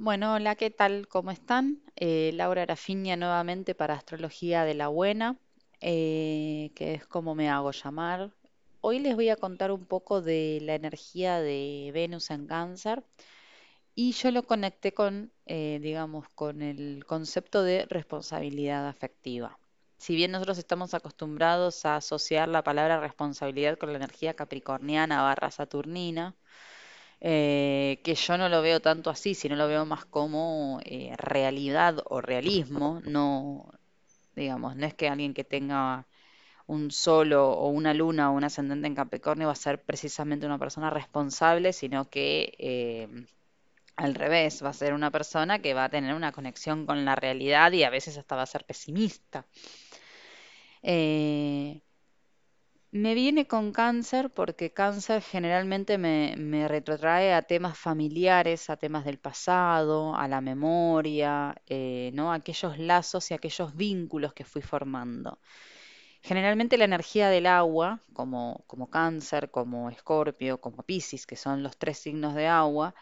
Bueno, hola, ¿qué tal? ¿Cómo están? Eh, Laura Arafiña nuevamente para Astrología de la Buena, eh, que es como me hago llamar. Hoy les voy a contar un poco de la energía de Venus en Cáncer y yo lo conecté con, eh, digamos, con el concepto de responsabilidad afectiva. Si bien nosotros estamos acostumbrados a asociar la palabra responsabilidad con la energía capricorniana barra saturnina, eh, que yo no lo veo tanto así, sino lo veo más como eh, realidad o realismo, no, digamos, no es que alguien que tenga un solo o una luna o un ascendente en Capricornio va a ser precisamente una persona responsable, sino que eh, al revés, va a ser una persona que va a tener una conexión con la realidad y a veces hasta va a ser pesimista. Eh, me viene con cáncer porque cáncer generalmente me, me retrotrae a temas familiares, a temas del pasado, a la memoria, eh, ¿no? Aquellos lazos y aquellos vínculos que fui formando. Generalmente la energía del agua, como, como cáncer, como escorpio, como piscis, que son los tres signos de agua,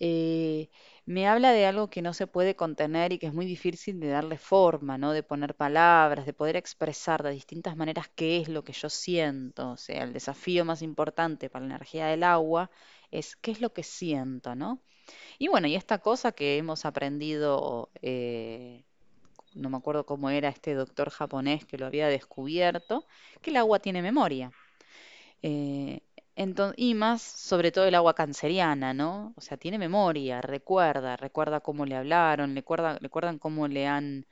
eh, me habla de algo que no se puede contener y que es muy difícil de darle forma, ¿no? De poner palabras, de poder expresar de distintas maneras qué es lo que yo siento. O sea, el desafío más importante para la energía del agua es qué es lo que siento, ¿no? Y bueno, y esta cosa que hemos aprendido, eh, no me acuerdo cómo era este doctor japonés que lo había descubierto, que el agua tiene memoria. Eh, y más sobre todo el agua canceriana, ¿no? O sea, tiene memoria, recuerda, recuerda cómo le hablaron, recuerda, recuerdan cómo le han,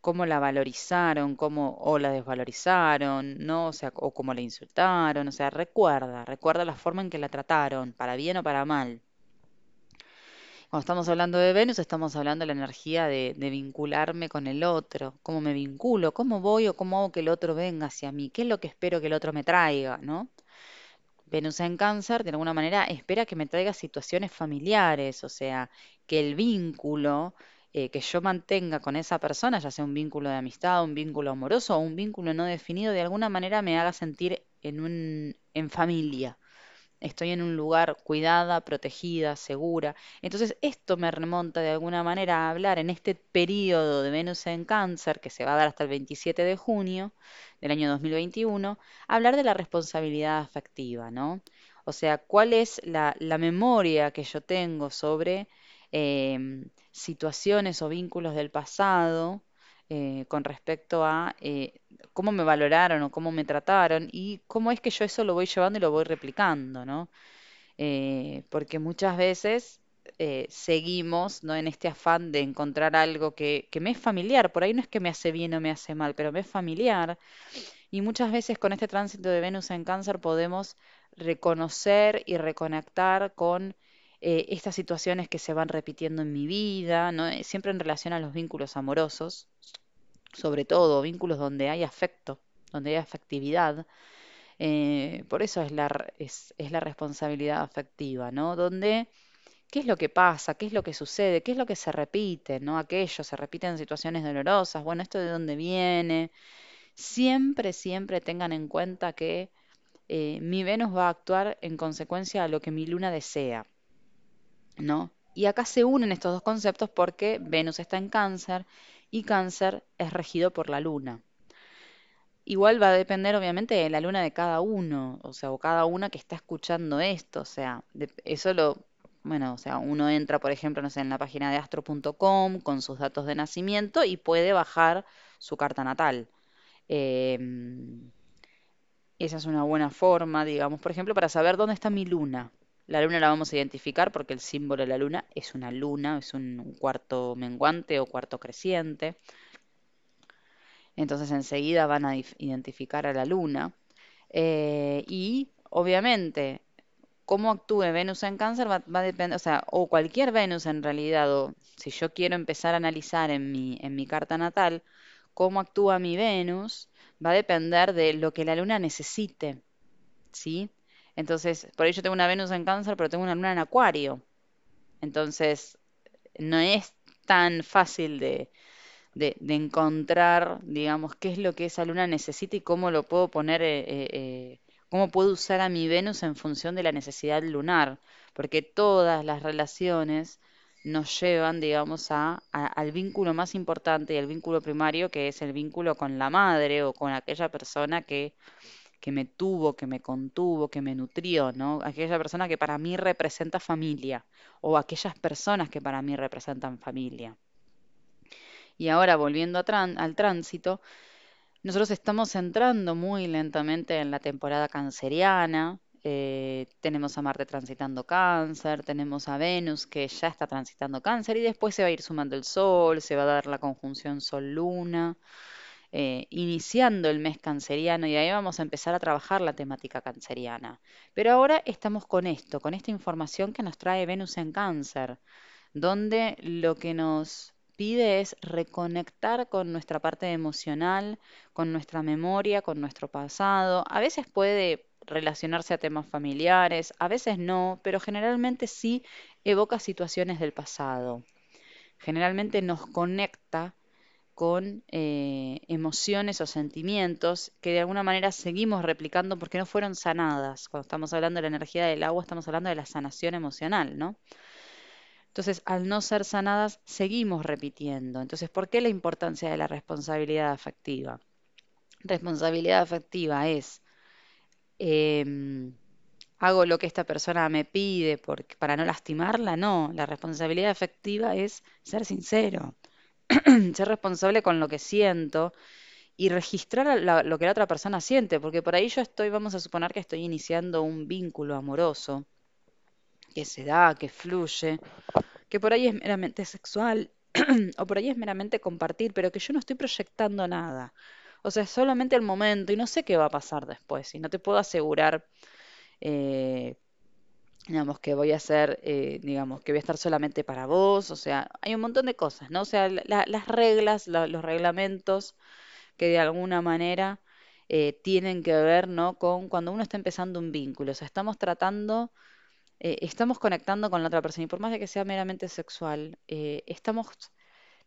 cómo la valorizaron, cómo, o la desvalorizaron, ¿no? O sea, o cómo la insultaron, o sea, recuerda, recuerda la forma en que la trataron, para bien o para mal. Cuando estamos hablando de Venus, estamos hablando de la energía de, de vincularme con el otro, cómo me vinculo, cómo voy o cómo hago que el otro venga hacia mí, qué es lo que espero que el otro me traiga, ¿no? Venus en Cáncer, de alguna manera, espera que me traiga situaciones familiares, o sea, que el vínculo eh, que yo mantenga con esa persona, ya sea un vínculo de amistad, un vínculo amoroso o un vínculo no definido, de alguna manera me haga sentir en un, en familia. Estoy en un lugar cuidada, protegida, segura. Entonces, esto me remonta de alguna manera a hablar en este periodo de Venus en Cáncer, que se va a dar hasta el 27 de junio del año 2021, hablar de la responsabilidad afectiva, ¿no? O sea, cuál es la, la memoria que yo tengo sobre em, situaciones o vínculos del pasado eh, con respecto a eh, cómo me valoraron o cómo me trataron y cómo es que yo eso lo voy llevando y lo voy replicando, ¿no? Eh, porque muchas veces seguimos, ¿no? en este afán de encontrar algo que, que me es familiar, por ahí no es que me hace bien o me hace mal, pero me es familiar y muchas veces con este tránsito de Venus en Cáncer podemos reconocer y reconectar con estas situaciones que se van repitiendo en mi vida, ¿no? Siempre en relación a los vínculos amorosos, sobre todo vínculos donde hay afecto, donde hay afectividad. eh, por eso es la, es la responsabilidad afectiva, ¿no? Donde, ¿qué es lo que pasa? ¿Qué es lo que sucede? ¿Qué es lo que se repite? ¿No? Aquello, se repiten situaciones dolorosas. Bueno, ¿esto de dónde viene? Siempre, siempre tengan en cuenta que eh, mi Venus va a actuar en consecuencia a lo que mi luna desea, ¿no? Y acá se unen estos dos conceptos porque Venus está en Cáncer y Cáncer es regido por la luna. Igual va a depender obviamente de la luna de cada uno, o sea, o cada una que está escuchando esto, o sea, eso lo, bueno, o sea, uno entra, por ejemplo, no sé, en la página de astro.com con sus datos de nacimiento y puede bajar su carta natal. Em, esa es una buena forma, digamos, por ejemplo, para saber dónde está mi luna. La luna la vamos a identificar porque el símbolo de la luna es una luna, es un, cuarto menguante o cuarto creciente. Entonces enseguida van a identificar a la luna. Eh, y obviamente, cómo actúe Venus en Cáncer va, va a depender, o sea, o cualquier Venus en realidad, o si yo quiero empezar a analizar en mi, en mi carta natal cómo actúa mi Venus, va a depender de lo que la luna necesite. ¿sí? Entonces, por ello tengo una Venus en Cáncer, pero tengo una luna en Acuario. Entonces, no es tan fácil de, de- encontrar, digamos, qué es lo que esa luna necesita y cómo lo puedo poner, eh, eh, eh, cómo puedo usar a mi Venus en función de la necesidad lunar, porque todas las relaciones nos llevan, digamos, a, a- al vínculo más importante y el vínculo primario, que es el vínculo con la madre o con aquella persona que, que me tuvo, que me contuvo, que me nutrió, ¿no? Aquella persona que para mí representa familia o aquellas personas que para mí representan familia. Y ahora, volviendo al tránsito, nosotros estamos entrando muy lentamente en la temporada canceriana. eh, tenemos a Marte transitando cáncer, tenemos a Venus que ya está transitando cáncer y después se va a ir sumando el Sol, se va a dar la conjunción Sol-Luna, eh, iniciando el mes canceriano y ahí vamos a empezar a trabajar la temática canceriana. Pero ahora estamos con esto, con esta información que nos trae Venus en cáncer donde lo que nos pide es reconectar con nuestra parte emocional, con nuestra memoria, con nuestro pasado. A veces puede relacionarse a temas familiares, a veces no, pero generalmente sí evoca situaciones del pasado. Generalmente nos conecta con eh, emociones o sentimientos que de alguna manera seguimos replicando porque no fueron sanadas. Cuando estamos hablando de la energía del agua, estamos hablando de la sanación emocional, ¿no? Entonces, al no ser sanadas, seguimos repitiendo. Entonces, ¿por qué la importancia de la responsabilidad afectiva? Responsabilidad afectiva es, em, hago lo que esta persona me pide para no lastimarla, no. La responsabilidad afectiva es ser sincero, ser responsable con lo que siento y registrar lo que la otra persona siente, porque por ahí yo estoy, vamos a suponer que estoy iniciando un vínculo amoroso que se da, que fluye que por ahí es meramente sexual o por ahí es meramente compartir, pero que yo no estoy proyectando nada. O sea, es solamente el momento y no sé qué va a pasar después y no te puedo asegurar, eh, digamos, que voy a hacer, eh, digamos, que voy a estar solamente para vos. O sea, hay un montón de cosas, ¿no? O sea, la- las reglas, la- los reglamentos que de alguna manera eh, tienen que ver, ¿no? Con cuando uno está empezando un vínculo. O sea, estamos tratando eh, estamos conectando con la otra persona y por más de que sea meramente sexual, estamos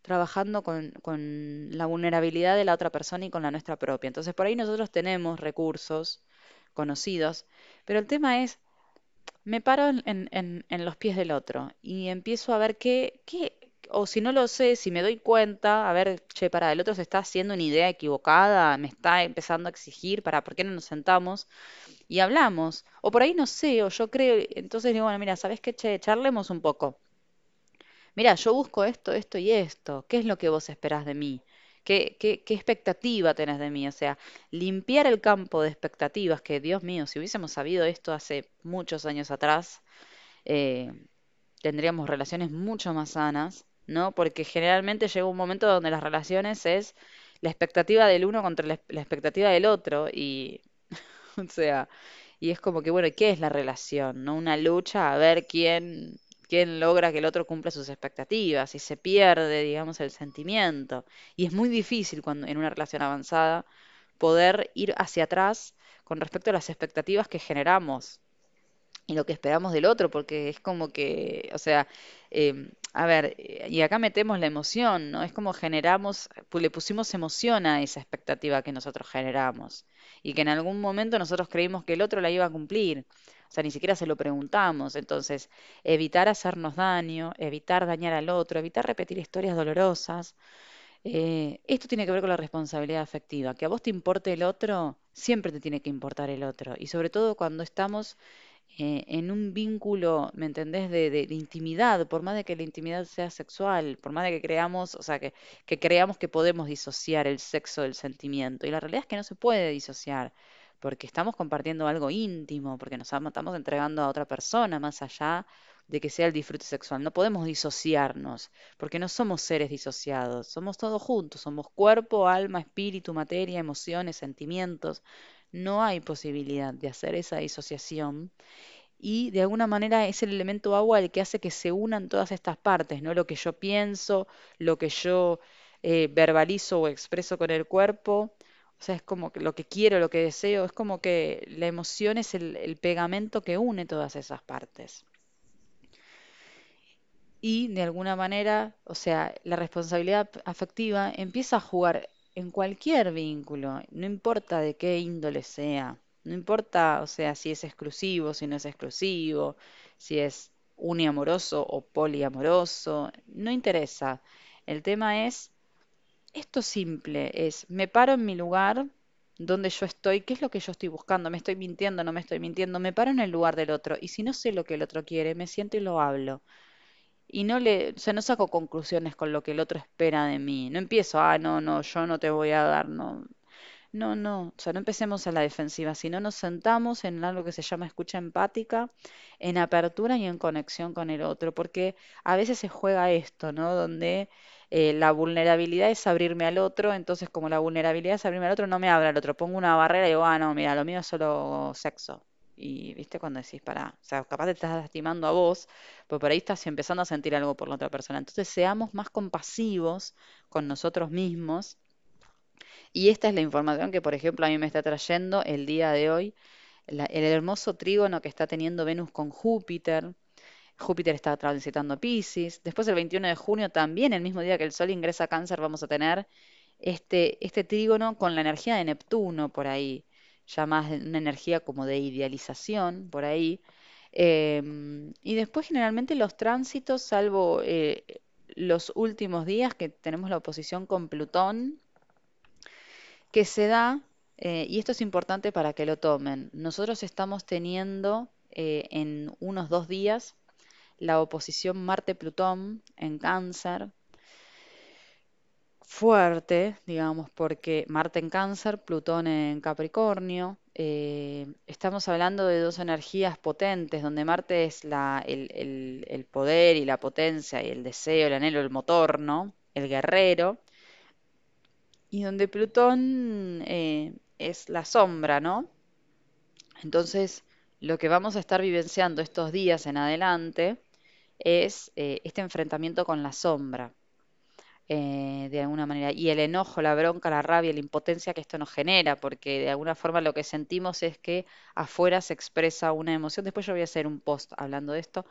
trabajando con, con la vulnerabilidad de la otra persona y con la nuestra propia. Entonces, por ahí nosotros tenemos recursos conocidos, pero el tema es, me paro en, en- los pies del otro y empiezo a ver qué, qué, o si no lo sé, si me doy cuenta, a ver, che, para, el otro se está haciendo una idea equivocada, me está empezando a exigir, para, ¿por qué no nos sentamos? y hablamos. O por ahí no sé, o yo creo, entonces digo, bueno, mira, ¿sabes qué? Che, charlemos un poco. Mira, yo busco esto, esto y esto. ¿Qué es lo que vos esperás de mí? ¿Qué, qué, qué expectativa tenés de mí? O sea, limpiar el campo de expectativas, que Dios mío, si hubiésemos sabido esto hace muchos años atrás, eh, tendríamos relaciones mucho más sanas, ¿no? Porque generalmente llega un momento donde las relaciones es la expectativa del uno contra la, la expectativa del otro y O sea, y es como que, bueno, ¿qué es la relación? ¿No? Una lucha a ver quién, quién logra que el otro cumpla sus expectativas y se pierde, digamos, el sentimiento. Y es muy difícil cuando en una relación avanzada poder ir hacia atrás con respecto a las expectativas que generamos y lo que esperamos del otro, porque es como que, o sea, em, a ver, eh, y acá metemos la emoción, ¿no? Es como generamos, le pusimos emoción a esa expectativa que nosotros generamos y que en algún momento nosotros creímos que el otro la iba a cumplir. O sea, ni siquiera se lo preguntamos. Entonces, evitar hacernos daño, evitar dañar al otro, evitar repetir historias dolorosas. eh, esto tiene que ver con la responsabilidad afectiva. Que a vos te importe el otro, siempre te tiene que importar el otro. Y sobre todo cuando estamos eh, en un vínculo, ¿me entendés?, de, de- de intimidad, por más de que la intimidad sea sexual, por más de que creamos, o sea, que, que creamos que podemos disociar el sexo del sentimiento. Y la realidad es que no se puede disociar, porque estamos compartiendo algo íntimo, porque nos am- estamos entregando a otra persona más allá de que sea el disfrute sexual. No podemos disociarnos, porque no somos seres disociados, somos todos juntos, somos cuerpo, alma, espíritu, materia, emociones, sentimientos. No hay posibilidad de hacer esa disociación y de alguna manera es el elemento agua el que hace que se unan todas estas partes, ¿no? Lo que yo pienso, lo que yo eh, verbalizo o expreso con el cuerpo, o sea, es como que lo que quiero, lo que deseo, es como que la emoción es el, pegamento que une todas esas partes. Y de alguna manera, o sea, la responsabilidad afectiva empieza a jugar en cualquier vínculo, no importa de qué índole sea, no importa, o sea, si es exclusivo, si no es exclusivo, si es uniamoroso o poliamoroso, no interesa. El tema es, esto simple, es, me paro en mi lugar donde yo estoy, qué es lo que yo estoy buscando, me estoy mintiendo, no me estoy mintiendo, me paro en el lugar del otro y si no sé lo que el otro quiere, me siento y lo hablo. Y no le, o sea, no saco conclusiones con lo que el otro espera de mí. No empiezo, ah, no, no, yo no te voy a dar, no. No, no, o sea, no empecemos a la defensiva, sino nos sentamos en algo que se llama escucha empática, en apertura y en conexión con el otro, porque a veces se juega esto, ¿no? Donde eh, la vulnerabilidad es abrirme al otro, entonces como la vulnerabilidad es abrirme al otro, no me abra al otro, pongo una barrera y digo, ah, no, mira, lo mío es solo sexo. Y viste cuando decís, para, o sea, capaz te estás lastimando a vos, pero por ahí estás empezando a sentir algo por la otra persona. Entonces seamos más compasivos con nosotros mismos y esta es la información que, por ejemplo, a mí me está trayendo el día de hoy, el hermoso trígono que está teniendo Venus con Júpiter. Júpiter está transitando Piscis. Después, el 21 de junio, también el mismo día que el Sol ingresa a Cáncer, vamos a tener este, este trígono con la energía de Neptuno por ahí, ya más una energía como de idealización por ahí. Em, y después, generalmente, los tránsitos, salvo eh, los últimos días que tenemos la oposición con Plutón que se da, eh, y esto es importante para que lo tomen, nosotros estamos teniendo eh, en unos dos días la oposición Marte-Plutón en cáncer, fuerte, digamos, porque Marte en cáncer, Plutón en Capricornio, eh, estamos hablando de dos energías potentes, donde Marte es la, el, el- el poder y la potencia y el deseo, el anhelo, el motor, ¿no? El guerrero, y donde Plutón eh, es la sombra, ¿no? Entonces, lo que vamos a estar vivenciando estos días en adelante es eh, este enfrentamiento con la sombra, eh, de alguna manera, y el enojo, la bronca, la rabia, la impotencia que esto nos genera, porque de alguna forma lo que sentimos es que afuera se expresa una emoción. Después yo voy a hacer un post hablando de esto,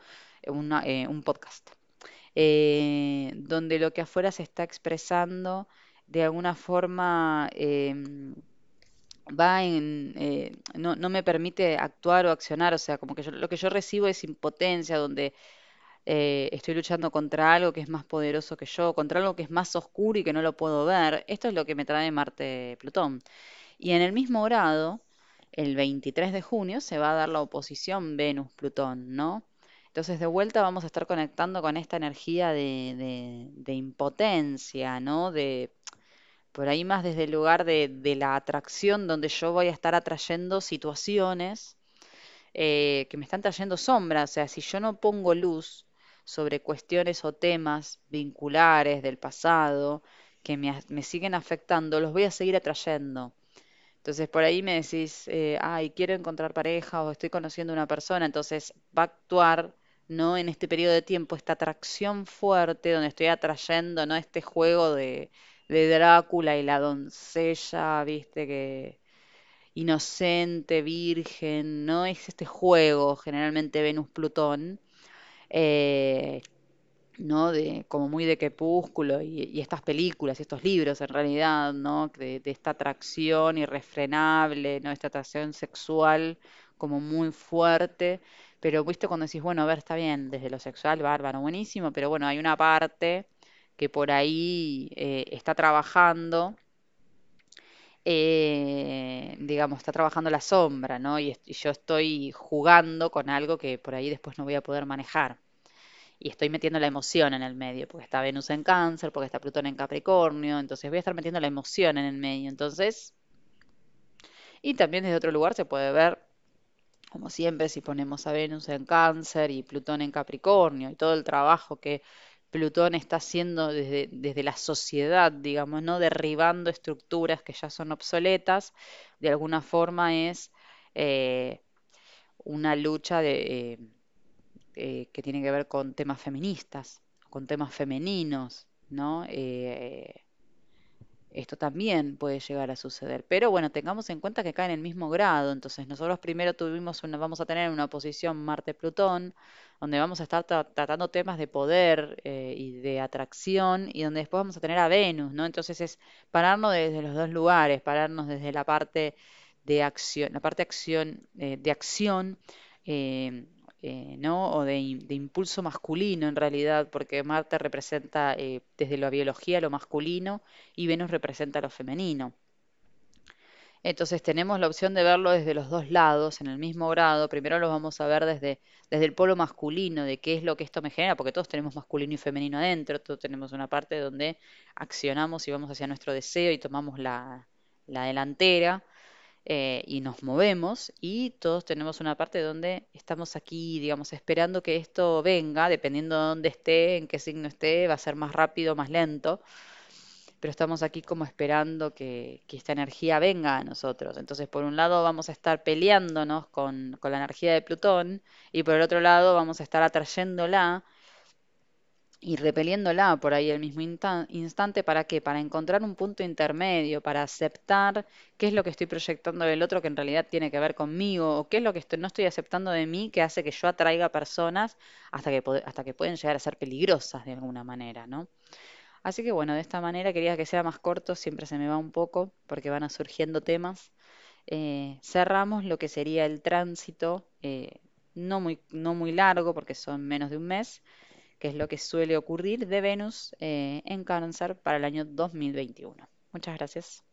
una- un podcast, donde lo que afuera se está expresando de alguna forma em, va en, eh, no, no me permite actuar o accionar, o sea, como que lo que yo recibo es impotencia, donde eh, estoy luchando contra algo que es más poderoso que yo, contra algo que es más oscuro y que no lo puedo ver. Esto es lo que me trae Marte-Plutón. Y en el mismo grado, el 23 de junio, se va a dar la oposición Venus-Plutón, ¿no? Entonces, de vuelta vamos a estar conectando con esta energía de, de- de impotencia, ¿no? De por ahí más desde el lugar de, de la atracción, donde yo voy a estar atrayendo situaciones eh, que me están trayendo sombra. O sea, si yo no pongo luz sobre cuestiones o temas vinculares del pasado que me, siguen afectando, los voy a seguir atrayendo. Entonces por ahí me decís, eh, ay, quiero encontrar pareja o estoy conociendo una persona, entonces va a actuar, ¿no? En este periodo de tiempo, esta atracción fuerte donde estoy atrayendo, ¿no? Este juego de, de Drácula y la doncella, ¿viste? Que inocente, virgen, ¿no? Es este juego, generalmente Venus-Plutón, eh, ¿no? De, como muy de Crepúsculo y, estas películas, estos libros en realidad, ¿no? De, de esta atracción irrefrenable, ¿no? Esta atracción sexual como muy fuerte, pero viste cuando decís, bueno, a ver, está bien, desde lo sexual, bárbaro, buenísimo, pero bueno, hay una parte que por ahí eh, está trabajando eh, digamos, está trabajando la sombra, ¿no? Y, yo estoy jugando con algo que por ahí después no voy a poder manejar. Y estoy metiendo la emoción en el medio, porque está Venus en Cáncer, porque está Plutón en Capricornio, entonces voy a estar metiendo la emoción en el medio. Entonces, y también desde otro lugar se puede ver, como siempre, si ponemos a Venus en Cáncer y Plutón en Capricornio y todo el trabajo que Plutón está haciendo desde, desde la sociedad, digamos, ¿no? Derribando estructuras que ya son obsoletas, de alguna forma es eh, una lucha de, eh, eh, que tiene que ver con temas feministas, con temas femeninos, ¿no? Eh, esto también puede llegar a suceder. Pero bueno, tengamos en cuenta que cae en el mismo grado. Entonces, nosotros primero tuvimos una, vamos a tener una posición Marte-Plutón, donde vamos a estar tra- tratando temas de poder eh, y de atracción, y donde después vamos a tener a Venus, ¿no? Entonces es pararnos desde los dos lugares, pararnos desde la parte de acción, la parte acción, eh, de acción, eh, eh, ¿no? O de, impulso masculino en realidad, porque Marte representa eh, desde la biología lo masculino y Venus representa lo femenino. Entonces tenemos la opción de verlo desde los dos lados, en el mismo grado. Primero lo vamos a ver desde, desde el polo masculino, de qué es lo que esto me genera, porque todos tenemos masculino y femenino adentro, todos tenemos una parte donde accionamos y vamos hacia nuestro deseo y tomamos la, la delantera eh, y nos movemos, y todos tenemos una parte donde estamos aquí, digamos, esperando que esto venga, dependiendo de dónde esté, en qué signo esté, va a ser más rápido, más lento pero estamos aquí como esperando que, que, esta energía venga a nosotros. Entonces, por un lado vamos a estar peleándonos con, con la energía de Plutón y por el otro lado vamos a estar atrayéndola y repeliéndola por ahí el mismo instante. ¿Para qué? Para encontrar un punto intermedio, para aceptar qué es lo que estoy proyectando del otro que en realidad tiene que ver conmigo, o qué es lo que no estoy aceptando de mí que hace que yo atraiga personas hasta que, hasta que pueden llegar a ser peligrosas de alguna manera, ¿no? Así que bueno, de esta manera quería que sea más corto, siempre se me va un poco porque van a surgiendo temas. Eh, cerramos lo que sería el tránsito, eh, no muy, no muy largo porque son menos de un mes, que es lo que suele ocurrir de Venus eh, en Cáncer para el año 2021. Muchas gracias.